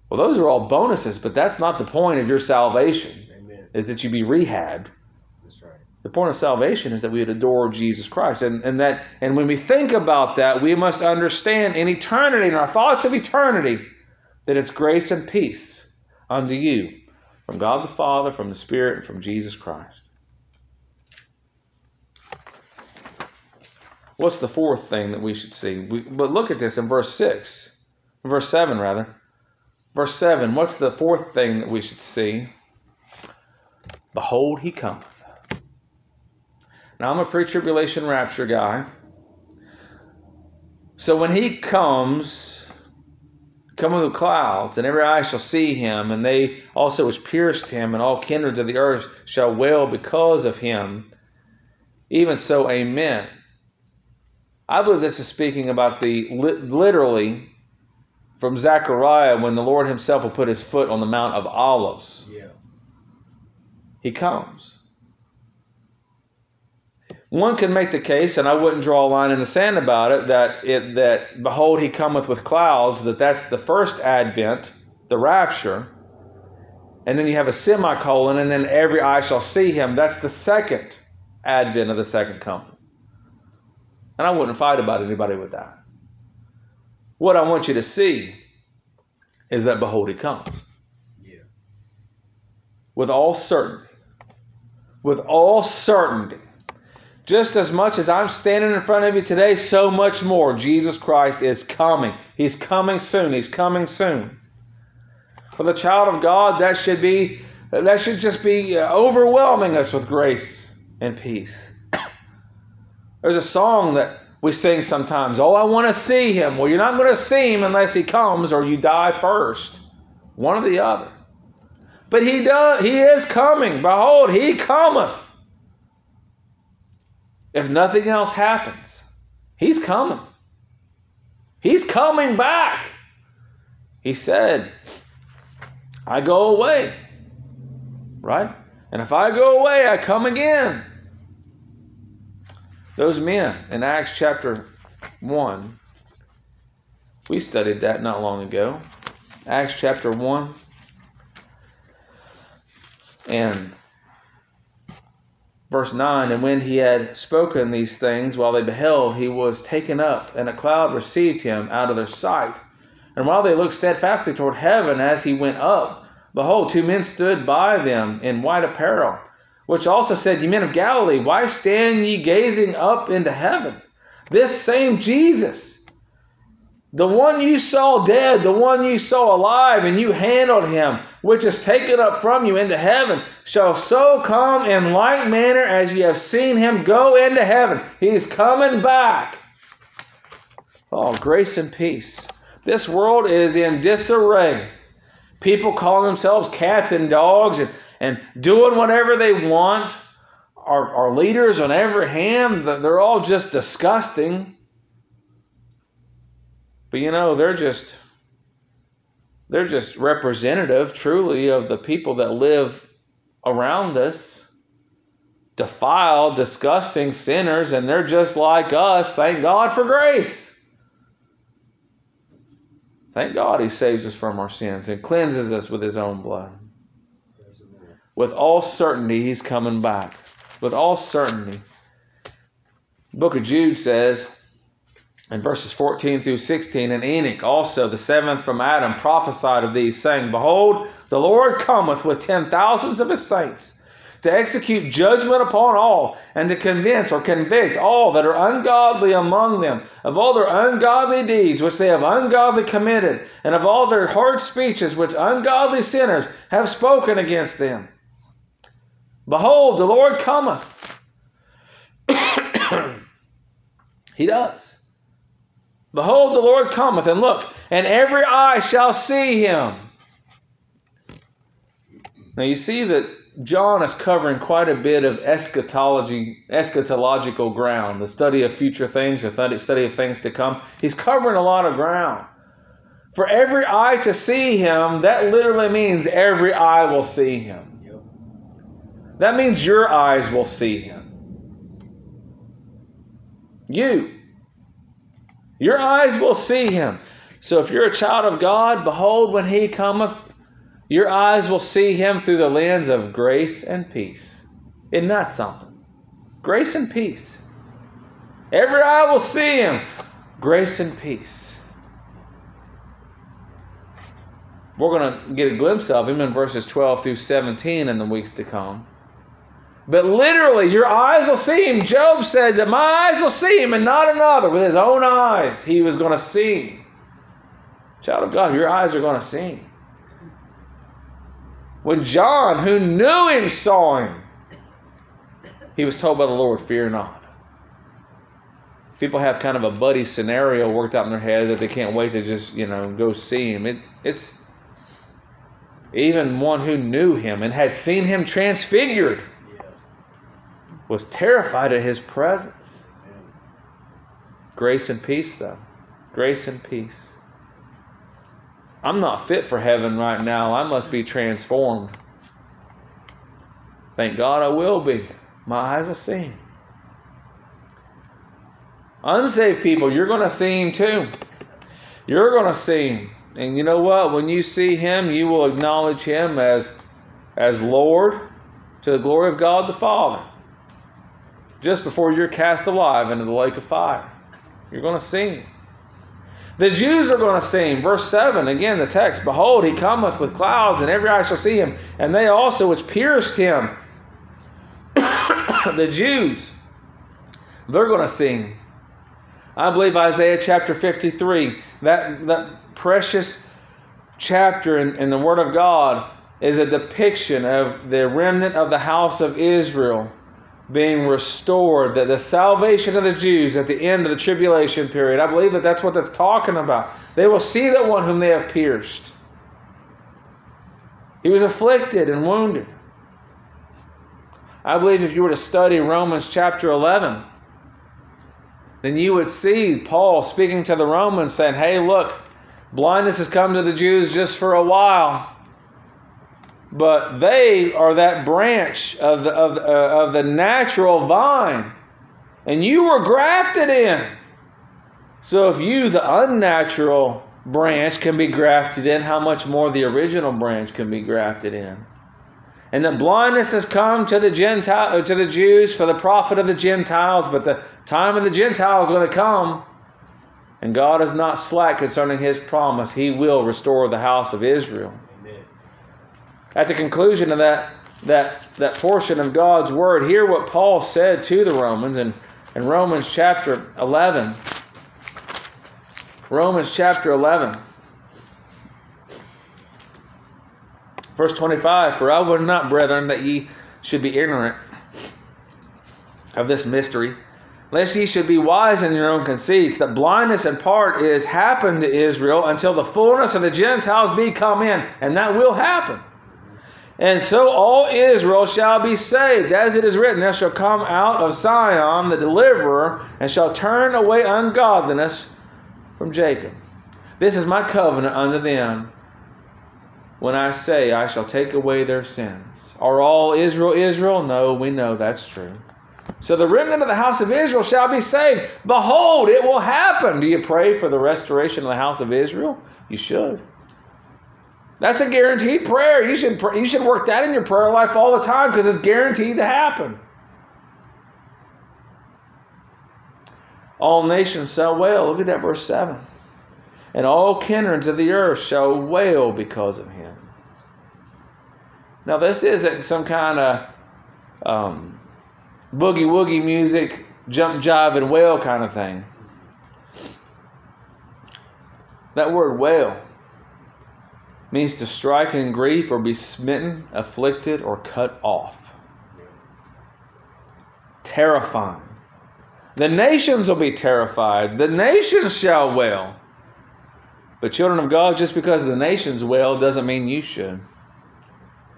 Well, those are all bonuses, but that's not the point of your salvation. Amen. Is that you be rehabbed. That's right. The point of salvation is that we would adore Jesus Christ, and and that and when we think about that, we must understand in eternity, in our thoughts of eternity, that it's grace and peace unto you from God the Father, from the Spirit, and from Jesus Christ. What's the fourth thing that we should see? We, but look at this in verse six, verse seven rather. Verse seven. What's the fourth thing that we should see? Behold, he cometh. Now I'm a pre-tribulation rapture guy. So when he comes, coming with clouds, and every eye shall see him, and they also which pierced him, and all kindreds of the earth shall wail because of him. Even so, amen. I believe this is speaking about the literally from Zechariah when the Lord himself will put his foot on the Mount of Olives. Yeah. He comes. One can make the case, and I wouldn't draw a line in the sand about it, that it that behold he cometh with clouds, that that's the first advent, the rapture, and then you have a semicolon, and then every eye shall see him. That's the second advent of the second coming. And I wouldn't fight about anybody with that. What I want you to see is that behold he comes. Yeah. With all certainty. With all certainty. Just as much as I'm standing in front of you today, so much more. Jesus Christ is coming. He's coming soon. He's coming soon. For the child of God, that should be that should just be uh, overwhelming us with grace and peace. There's a song that we sing sometimes. Oh, I want to see him. Well, you're not going to see him unless he comes or you die first. One or the other. But he does he is coming. Behold, he cometh. If nothing else happens, he's coming. He's coming back. He said, I go away. Right? And if I go away, I come again. Those men in Acts chapter 1, we studied that not long ago. Acts chapter 1. And verse 9 And when he had spoken these things, while they beheld, he was taken up, and a cloud received him out of their sight. And while they looked steadfastly toward heaven as he went up, behold, two men stood by them in white apparel, which also said, Ye men of Galilee, why stand ye gazing up into heaven? This same Jesus, the one you saw dead, the one you saw alive, and you handled him, which is taken up from you into heaven, shall so come in like manner as you have seen him go into heaven. He's coming back. Oh, grace and peace. This world is in disarray. People calling themselves cats and dogs and, and doing whatever they want. Our, our leaders on every hand, they're all just disgusting. But you know, they're just they're just representative truly of the people that live around us. Defiled, disgusting sinners, and they're just like us. Thank God for grace. Thank God He saves us from our sins and cleanses us with His own blood. With all certainty, He's coming back. With all certainty. Book of Jude says, And verses 14 through 16, and Enoch also, the seventh from Adam, prophesied of these, saying, Behold, the Lord cometh with ten thousands of his saints to execute judgment upon all, and to convince or convict all that are ungodly among them of all their ungodly deeds which they have ungodly committed, and of all their hard speeches which ungodly sinners have spoken against them. Behold, the Lord cometh. he does. Behold, the Lord cometh, and look, and every eye shall see him. Now you see that John is covering quite a bit of eschatology, eschatological ground, the study of future things, the study of things to come. He's covering a lot of ground. For every eye to see him, that literally means every eye will see him. That means your eyes will see him. You. Your eyes will see him. So if you're a child of God, behold, when he cometh, your eyes will see him through the lens of grace and peace. Isn't that something? Grace and peace. Every eye will see him. Grace and peace. We're going to get a glimpse of him in verses 12 through 17 in the weeks to come. But literally, your eyes will see him. Job said that my eyes will see him and not another. With his own eyes, he was going to see him. Child of God, your eyes are going to see him. When John, who knew him, saw him, he was told by the Lord, Fear not. People have kind of a buddy scenario worked out in their head that they can't wait to just, you know, go see him. It, it's even one who knew him and had seen him transfigured was terrified at his presence. Grace and peace, though. Grace and peace. I'm not fit for heaven right now. I must be transformed. Thank God I will be. My eyes will see. Unsaved people, you're going to see him too. You're going to see him. And you know what? When you see him, you will acknowledge him as, as Lord to the glory of God the Father just before you're cast alive into the lake of fire. You're going to sing. The Jews are going to sing. Verse 7, again, the text Behold, he cometh with clouds, and every eye shall see him, and they also which pierced him. the Jews, they're going to sing. I believe Isaiah chapter 53, that, that precious chapter in, in the Word of God, is a depiction of the remnant of the house of Israel being restored, that the salvation of the Jews at the end of the tribulation period. I believe that that's what that's talking about. They will see the one whom they have pierced. He was afflicted and wounded. I believe if you were to study Romans chapter 11, then you would see Paul speaking to the Romans saying, Hey, look, blindness has come to the Jews just for a while but they are that branch of the, of, uh, of the natural vine. And you were grafted in. So if you, the unnatural branch, can be grafted in, how much more the original branch can be grafted in? And the blindness has come to the Gentile, uh, to the Jews for the profit of the Gentiles, but the time of the Gentiles is going to come. And God is not slack concerning his promise. He will restore the house of Israel. At the conclusion of that, that, that portion of God's Word, hear what Paul said to the Romans in, in Romans chapter 11. Romans chapter 11. Verse 25 For I would not, brethren, that ye should be ignorant of this mystery, lest ye should be wise in your own conceits, that blindness in part is happened to Israel until the fullness of the Gentiles be come in. And that will happen. And so all Israel shall be saved, as it is written, There shall come out of Sion the deliverer, and shall turn away ungodliness from Jacob. This is my covenant unto them when I say I shall take away their sins. Are all Israel Israel? No, we know that's true. So the remnant of the house of Israel shall be saved. Behold, it will happen. Do you pray for the restoration of the house of Israel? You should. That's a guaranteed prayer. You should you should work that in your prayer life all the time because it's guaranteed to happen. All nations shall wail. Look at that verse 7. And all kindreds of the earth shall wail because of him. Now, this isn't some kind of um, boogie woogie music, jump, jive, and wail kind of thing. That word wail means to strike in grief or be smitten, afflicted, or cut off. Terrifying. The nations will be terrified. The nations shall wail. But, children of God, just because the nations wail doesn't mean you should.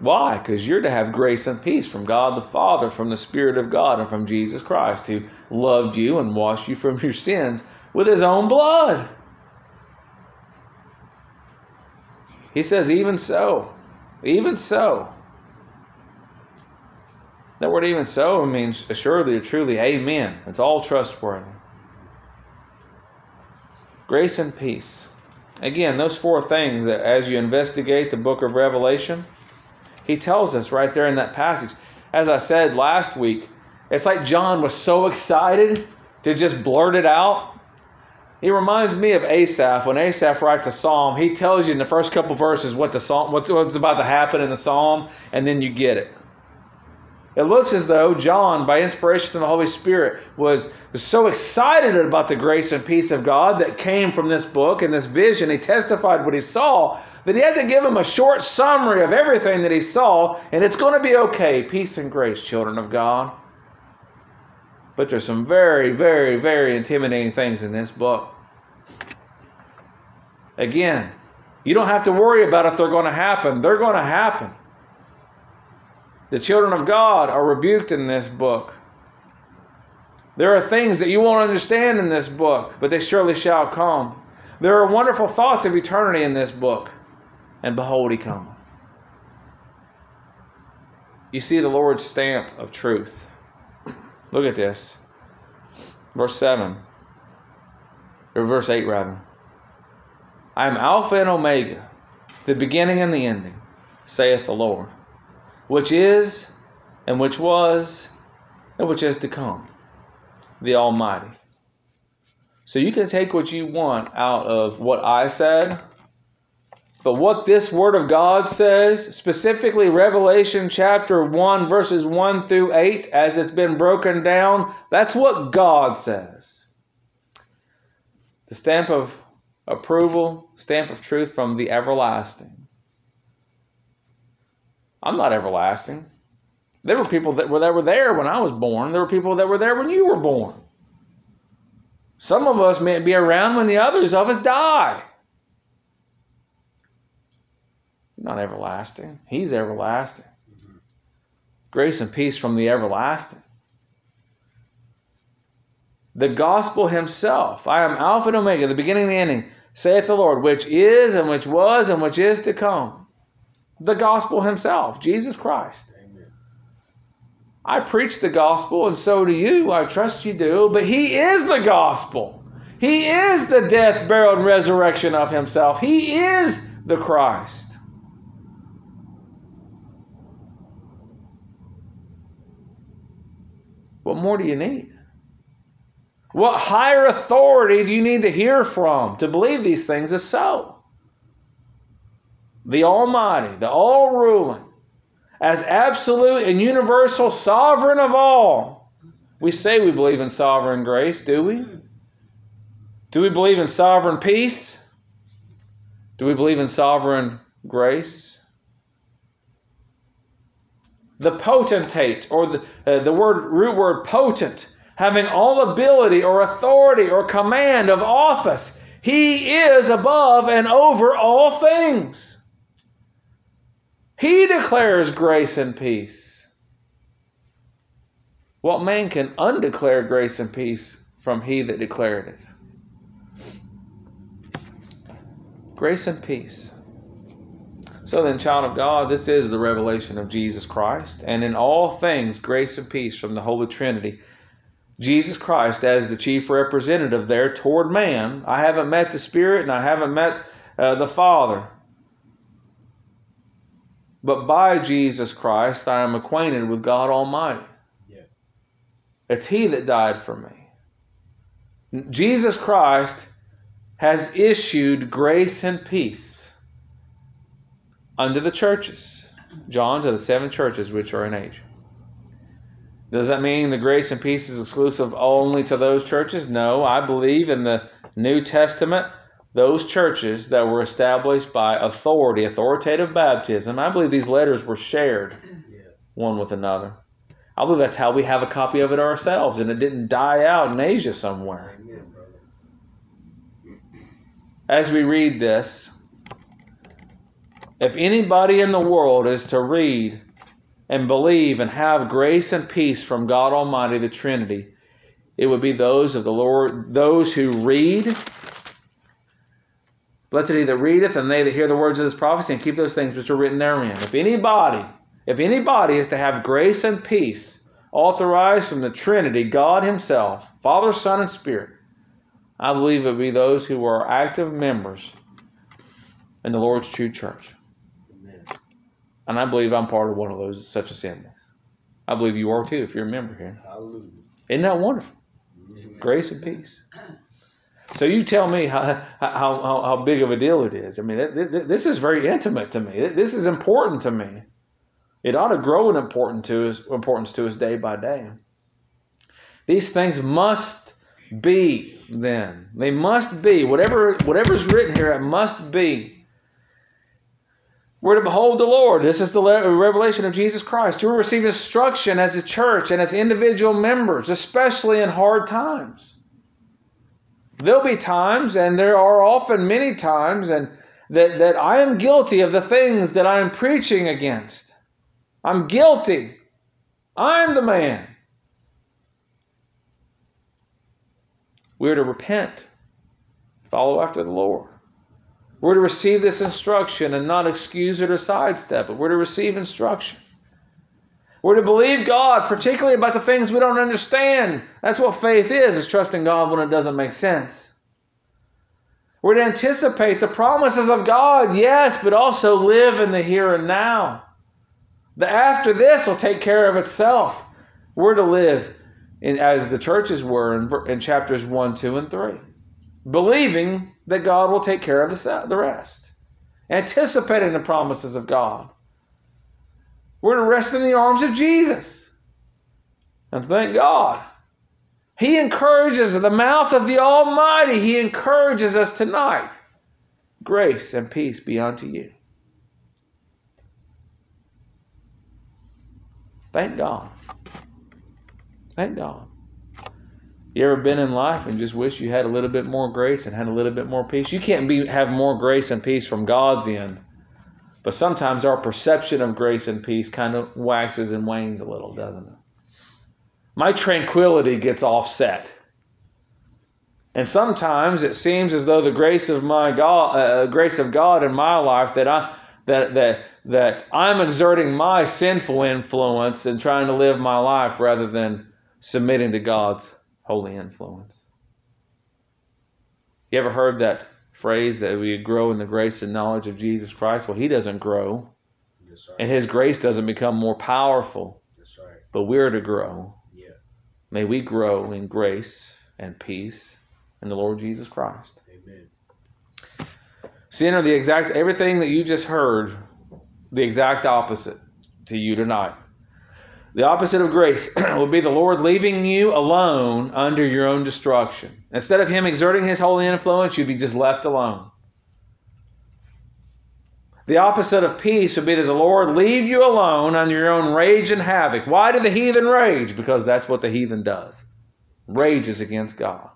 Why? Because you're to have grace and peace from God the Father, from the Spirit of God, and from Jesus Christ, who loved you and washed you from your sins with his own blood. He says, even so, even so. That word even so means assuredly or truly, amen. It's all trustworthy. Grace and peace. Again, those four things that as you investigate the book of Revelation, he tells us right there in that passage. As I said last week, it's like John was so excited to just blurt it out he reminds me of Asaph. When Asaph writes a psalm, he tells you in the first couple verses what the psalm, what's, what's about to happen in the psalm, and then you get it. It looks as though John, by inspiration from the Holy Spirit, was, was so excited about the grace and peace of God that came from this book and this vision. He testified what he saw, that he had to give him a short summary of everything that he saw, and it's going to be okay. Peace and grace, children of God. But there's some very, very, very intimidating things in this book. Again, you don't have to worry about if they're going to happen. They're going to happen. The children of God are rebuked in this book. There are things that you won't understand in this book, but they surely shall come. There are wonderful thoughts of eternity in this book, and behold, he cometh. You see the Lord's stamp of truth. Look at this. Verse 7. Or verse 8, rather. I am Alpha and Omega, the beginning and the ending, saith the Lord, which is, and which was, and which is to come, the Almighty. So you can take what you want out of what I said, but what this Word of God says, specifically Revelation chapter 1, verses 1 through 8, as it's been broken down, that's what God says. The stamp of approval, stamp of truth from the everlasting. I'm not everlasting. There were people that were, that were there when I was born. There were people that were there when you were born. Some of us may be around when the others of us die. Not everlasting. He's everlasting. Mm-hmm. Grace and peace from the everlasting. The gospel himself. I am Alpha and Omega, the beginning and the ending, saith the Lord, which is and which was and which is to come. The gospel himself, Jesus Christ. Amen. I preach the gospel, and so do you. I trust you do. But he is the gospel. He is the death, burial, and resurrection of himself. He is the Christ. What more do you need? What higher authority do you need to hear from to believe these things is so? The Almighty, the all ruling, as absolute and universal sovereign of all. We say we believe in sovereign grace, do we? Do we believe in sovereign peace? Do we believe in sovereign grace? The potentate, or the, uh, the word root word potent, having all ability or authority or command of office. He is above and over all things. He declares grace and peace. What man can undeclare grace and peace from he that declared it? Grace and peace. So then, child of God, this is the revelation of Jesus Christ, and in all things, grace and peace from the Holy Trinity Jesus Christ as the chief representative there toward man. I haven't met the Spirit and I haven't met uh, the Father. But by Jesus Christ, I am acquainted with God Almighty. Yeah. It's He that died for me. Jesus Christ has issued grace and peace unto the churches. John to the seven churches which are in Asia. Does that mean the grace and peace is exclusive only to those churches? No, I believe in the New Testament, those churches that were established by authority, authoritative baptism, I believe these letters were shared one with another. I believe that's how we have a copy of it ourselves, and it didn't die out in Asia somewhere. As we read this, if anybody in the world is to read and believe and have grace and peace from God Almighty, the Trinity, it would be those of the Lord, those who read. Blessed he that readeth, and they that hear the words of this prophecy, and keep those things which are written therein. If anybody, if anybody is to have grace and peace authorized from the Trinity, God Himself, Father, Son, and Spirit, I believe it would be those who are active members in the Lord's true church. And I believe I'm part of one of those such assemblies. I believe you are too if you're a member here. Hallelujah. Isn't that wonderful? Amen. Grace and peace. So you tell me how, how, how, how big of a deal it is. I mean, it, it, this is very intimate to me. This is important to me. It ought to grow in important to us, importance to us day by day. These things must be then. They must be. Whatever whatever's written here, it must be. We're to behold the Lord. This is the revelation of Jesus Christ. Will receive instruction as a church and as individual members, especially in hard times. There'll be times, and there are often many times, and that, that I am guilty of the things that I am preaching against. I'm guilty. I'm the man. We're to repent, follow after the Lord. We're to receive this instruction and not excuse it or sidestep it. We're to receive instruction. We're to believe God, particularly about the things we don't understand. That's what faith is, is trusting God when it doesn't make sense. We're to anticipate the promises of God, yes, but also live in the here and now. The after this will take care of itself. We're to live in, as the churches were in, in chapters 1, 2, and 3 believing that God will take care of the rest, anticipating the promises of God. We're to rest in the arms of Jesus. And thank God. He encourages the mouth of the Almighty. He encourages us tonight. Grace and peace be unto you. Thank God. Thank God. You ever been in life and just wish you had a little bit more grace and had a little bit more peace? You can't be have more grace and peace from God's end. But sometimes our perception of grace and peace kind of waxes and wanes a little, doesn't it? My tranquility gets offset. And sometimes it seems as though the grace of my God, uh, grace of God in my life, that I that that that I'm exerting my sinful influence and trying to live my life rather than submitting to God's holy influence. You ever heard that phrase that we grow in the grace and knowledge of Jesus Christ? Well, He doesn't grow, right. and His grace doesn't become more powerful. Right. But we're to grow. Yeah. May we grow in grace and peace in the Lord Jesus Christ. Amen. Sinner, the exact everything that you just heard, the exact opposite to you tonight. The opposite of grace will be the Lord leaving you alone under your own destruction. Instead of Him exerting His holy influence, you'd be just left alone. The opposite of peace would be that the Lord leave you alone under your own rage and havoc. Why do the heathen rage? Because that's what the heathen does. Rages against God.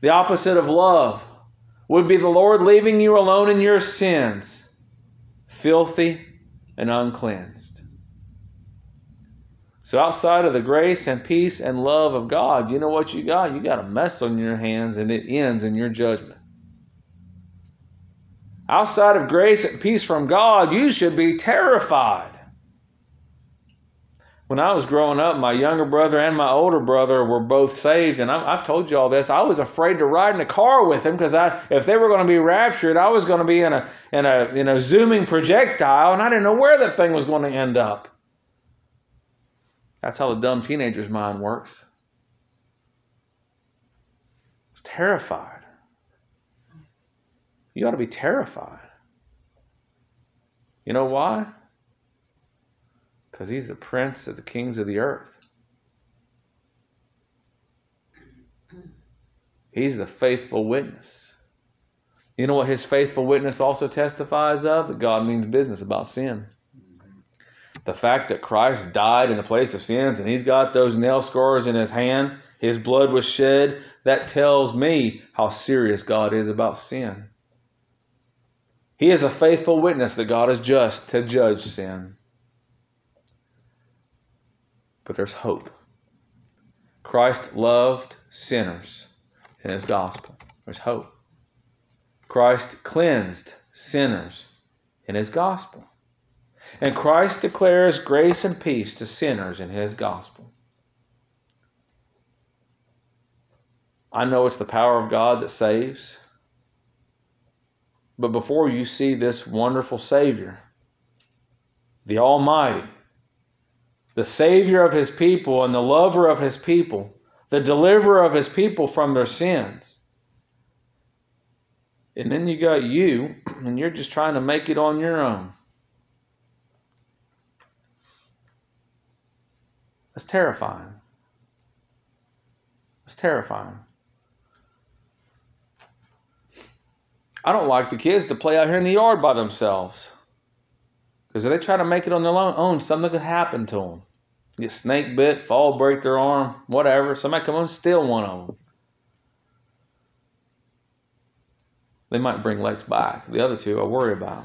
The opposite of love would be the Lord leaving you alone in your sins, filthy and uncleansed. So outside of the grace and peace and love of God, you know what you got? You got a mess on your hands and it ends in your judgment. Outside of grace and peace from God, you should be terrified. When I was growing up, my younger brother and my older brother were both saved, and I've told you all this. I was afraid to ride in a car with them because if they were going to be raptured, I was going to be in a in a in a zooming projectile, and I didn't know where that thing was going to end up. That's how the dumb teenager's mind works. It's terrified. You ought to be terrified. You know why? Because he's the prince of the kings of the earth. He's the faithful witness. You know what his faithful witness also testifies of? That God means business about sin. The fact that Christ died in the place of sins and he's got those nail scars in his hand, his blood was shed, that tells me how serious God is about sin. He is a faithful witness that God is just to judge sin. But there's hope. Christ loved sinners in his gospel. There's hope. Christ cleansed sinners in his gospel. And Christ declares grace and peace to sinners in his gospel. I know it's the power of God that saves. But before you see this wonderful Savior, the Almighty, the Savior of His people and the lover of His people, the deliverer of His people from their sins, and then you got you, and you're just trying to make it on your own. That's terrifying. It's terrifying. I don't like the kids to play out here in the yard by themselves. Because if they try to make it on their own, something could happen to them. Get snake bit, fall, break their arm, whatever. Somebody come and steal one of them. They might bring Lex back. The other two I worry about.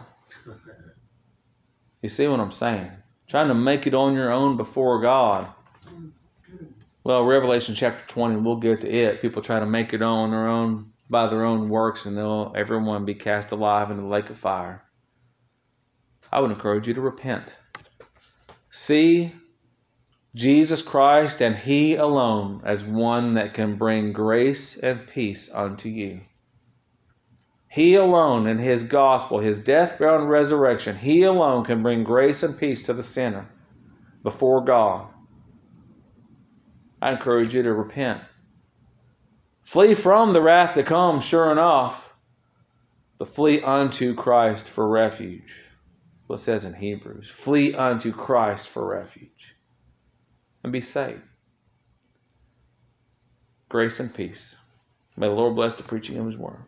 You see what I'm saying? Trying to make it on your own before God. Well, Revelation chapter 20, we'll get to it. People try to make it on their own by their own works, and they'll everyone be cast alive into the lake of fire. I would encourage you to repent. See Jesus Christ and He alone as one that can bring grace and peace unto you. He alone in His gospel, His death, burial, and resurrection, He alone can bring grace and peace to the sinner before God. I encourage you to repent. Flee from the wrath to come, sure enough, but flee unto Christ for refuge. What says in Hebrews flee unto Christ for refuge and be saved. Grace and peace. May the Lord bless the preaching of His word.